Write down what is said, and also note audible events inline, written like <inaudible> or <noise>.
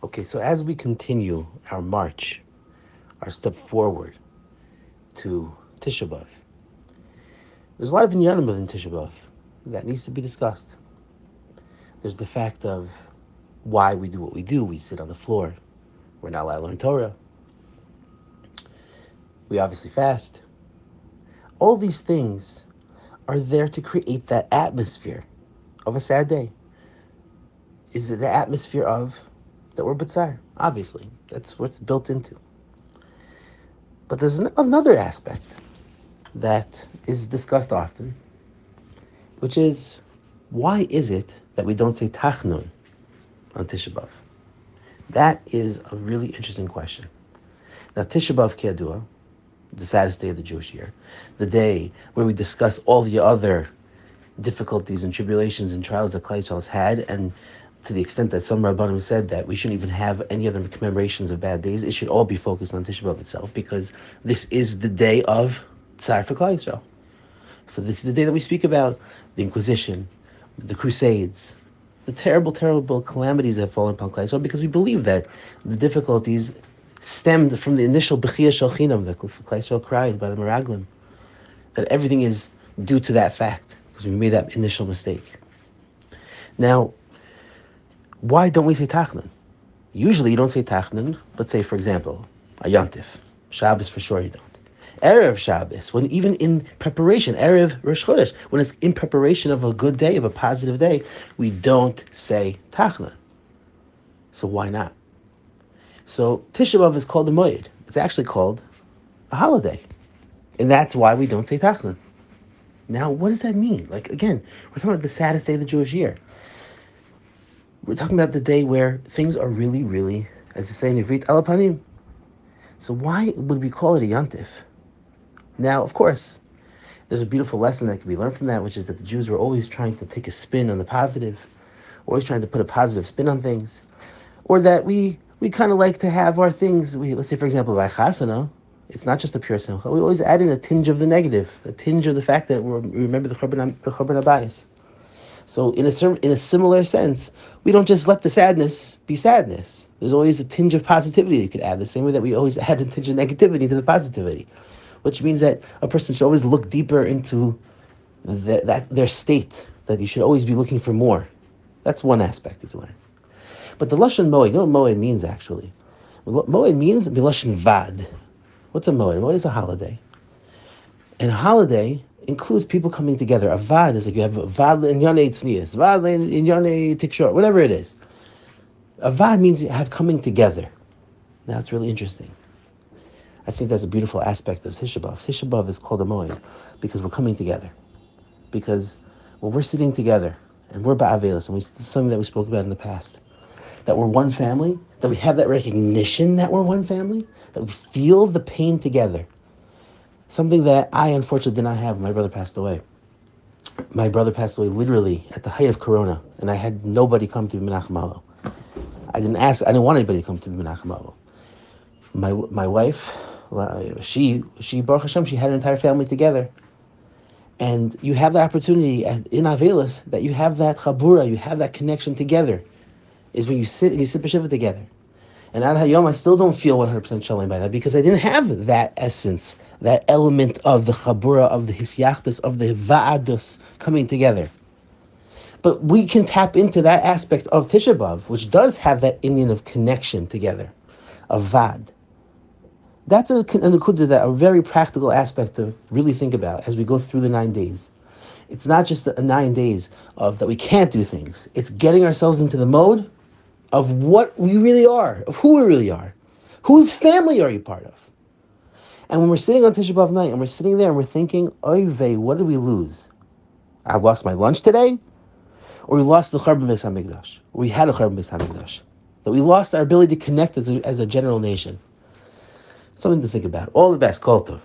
Okay, so as we continue our march, our step forward to Tisha B'Av, there's a lot of inyanim within Tisha B'Av that needs to be discussed. There's the fact of why we do what we do. We sit on the floor. We're not allowed to learn Torah. We obviously fast. All these things are there to create that atmosphere of a sad day. Is it the atmosphere of that we're Batzar. Obviously, that's what's built into. But there's another aspect that is discussed often, which is why is it that we don't say Tachnun on Tisha B'Av? That is a really interesting question. Now, Tisha B'Av Kiadua, the saddest day of the Jewish year, the day where we discuss all the other difficulties and tribulations and trials that Klal has had, and to the extent that some Rabbanim said that we shouldn't even have any other commemorations of bad days, it should all be focused on Tisha B'Av itself because this is the day of Tsar for Klal. So this is the day that we speak about the Inquisition, the Crusades, the terrible, terrible calamities that have fallen upon Klal Yisrael because we believe that the difficulties stemmed from the initial Bechia Shalchinam that Klal Yisrael cried by the Meraglim. That everything is due to that fact because we made that initial mistake. Now, why don't we say Tachnun? Usually you don't say Tachnun, but say, for example, a Yantif. Shabbos for sure you don't. Erev Shabbos, when even in preparation, Erev Rosh Chodesh, when it's in preparation of a good day, of a positive day, we don't say Tachnun. So why not? So Tisha B'Av is called a Moed. It's actually called a holiday. And that's why we don't say Tachnun. Now, what does that mean? Like, again, we're talking about the saddest day of the Jewish year. We're talking about the day where things are really, really, as they say in Ivrit, alapanim. So why would we call it a yantif? Now, of course, there's a beautiful lesson that can be learned from that, which is that the Jews were always trying to take a spin on the positive, always trying to put a positive spin on things, or that we we kind of like to have our things. We let's say, for example, by chasana, it's not just a pure simcha. We always add in a tinge of the negative, a tinge of the fact that we remember the churban abayis. So in a in a similar sense, we don't just let the sadness be sadness. There's always a tinge of positivity you could add, the same way that we always <laughs> add a tinge of negativity to the positivity, which means that a person should always look deeper into the, that their state. That you should always be looking for more. That's one aspect you can learn. But the lashon moed, you know what moed means actually? Moed means lashon vad. What's a moed? Moed is a holiday. And a holiday includes people coming together. A is like you have a in yane tznias, vad in yane tikshor, whatever it is. A means you have coming together. Now it's really interesting. I think that's a beautiful aspect of. Tisha B'Av is called a moed because we're coming together. Because when we're sitting together and we're ba'avelis, and we, something that we spoke about in the past, that we're one family, that we have that recognition that we're one family, that we feel the pain together Something that I unfortunately did not have. My brother passed away. My brother passed away literally at the height of Corona, and I had nobody come to Menachem Avel. I didn't ask. I didn't want anybody to come to Menachem Avel. My my wife, she she Baruch Hashem, she had an entire family together, and you have the opportunity in Avelis that you have that chabura, you have that connection together, is when you sit and you sit b'shiva together. And Ad Hayom, I still don't feel 100% shalom by that because I didn't have that essence, that element of the chabura, of the hisyachdus, of the va'adus coming together. But we can tap into that aspect of Tisha B'Av, which does have that inyan of connection together, of vad. That's a, a, that, a very practical aspect to really think about as we go through the nine days. It's not just the nine days of that we can't do things. It's getting ourselves into the mode of what we really are, of who we really are. Whose family are you part of? And when we're sitting on Tisha B'Av night and we're sitting there and we're thinking, oy vey, what did we lose? I lost my lunch today? Or we lost the Churban Beis HaMikdash? We had a Churban Beis HaMikdash. That we lost our ability to connect as a, as a general nation. Something to think about. All the best. Kol tov.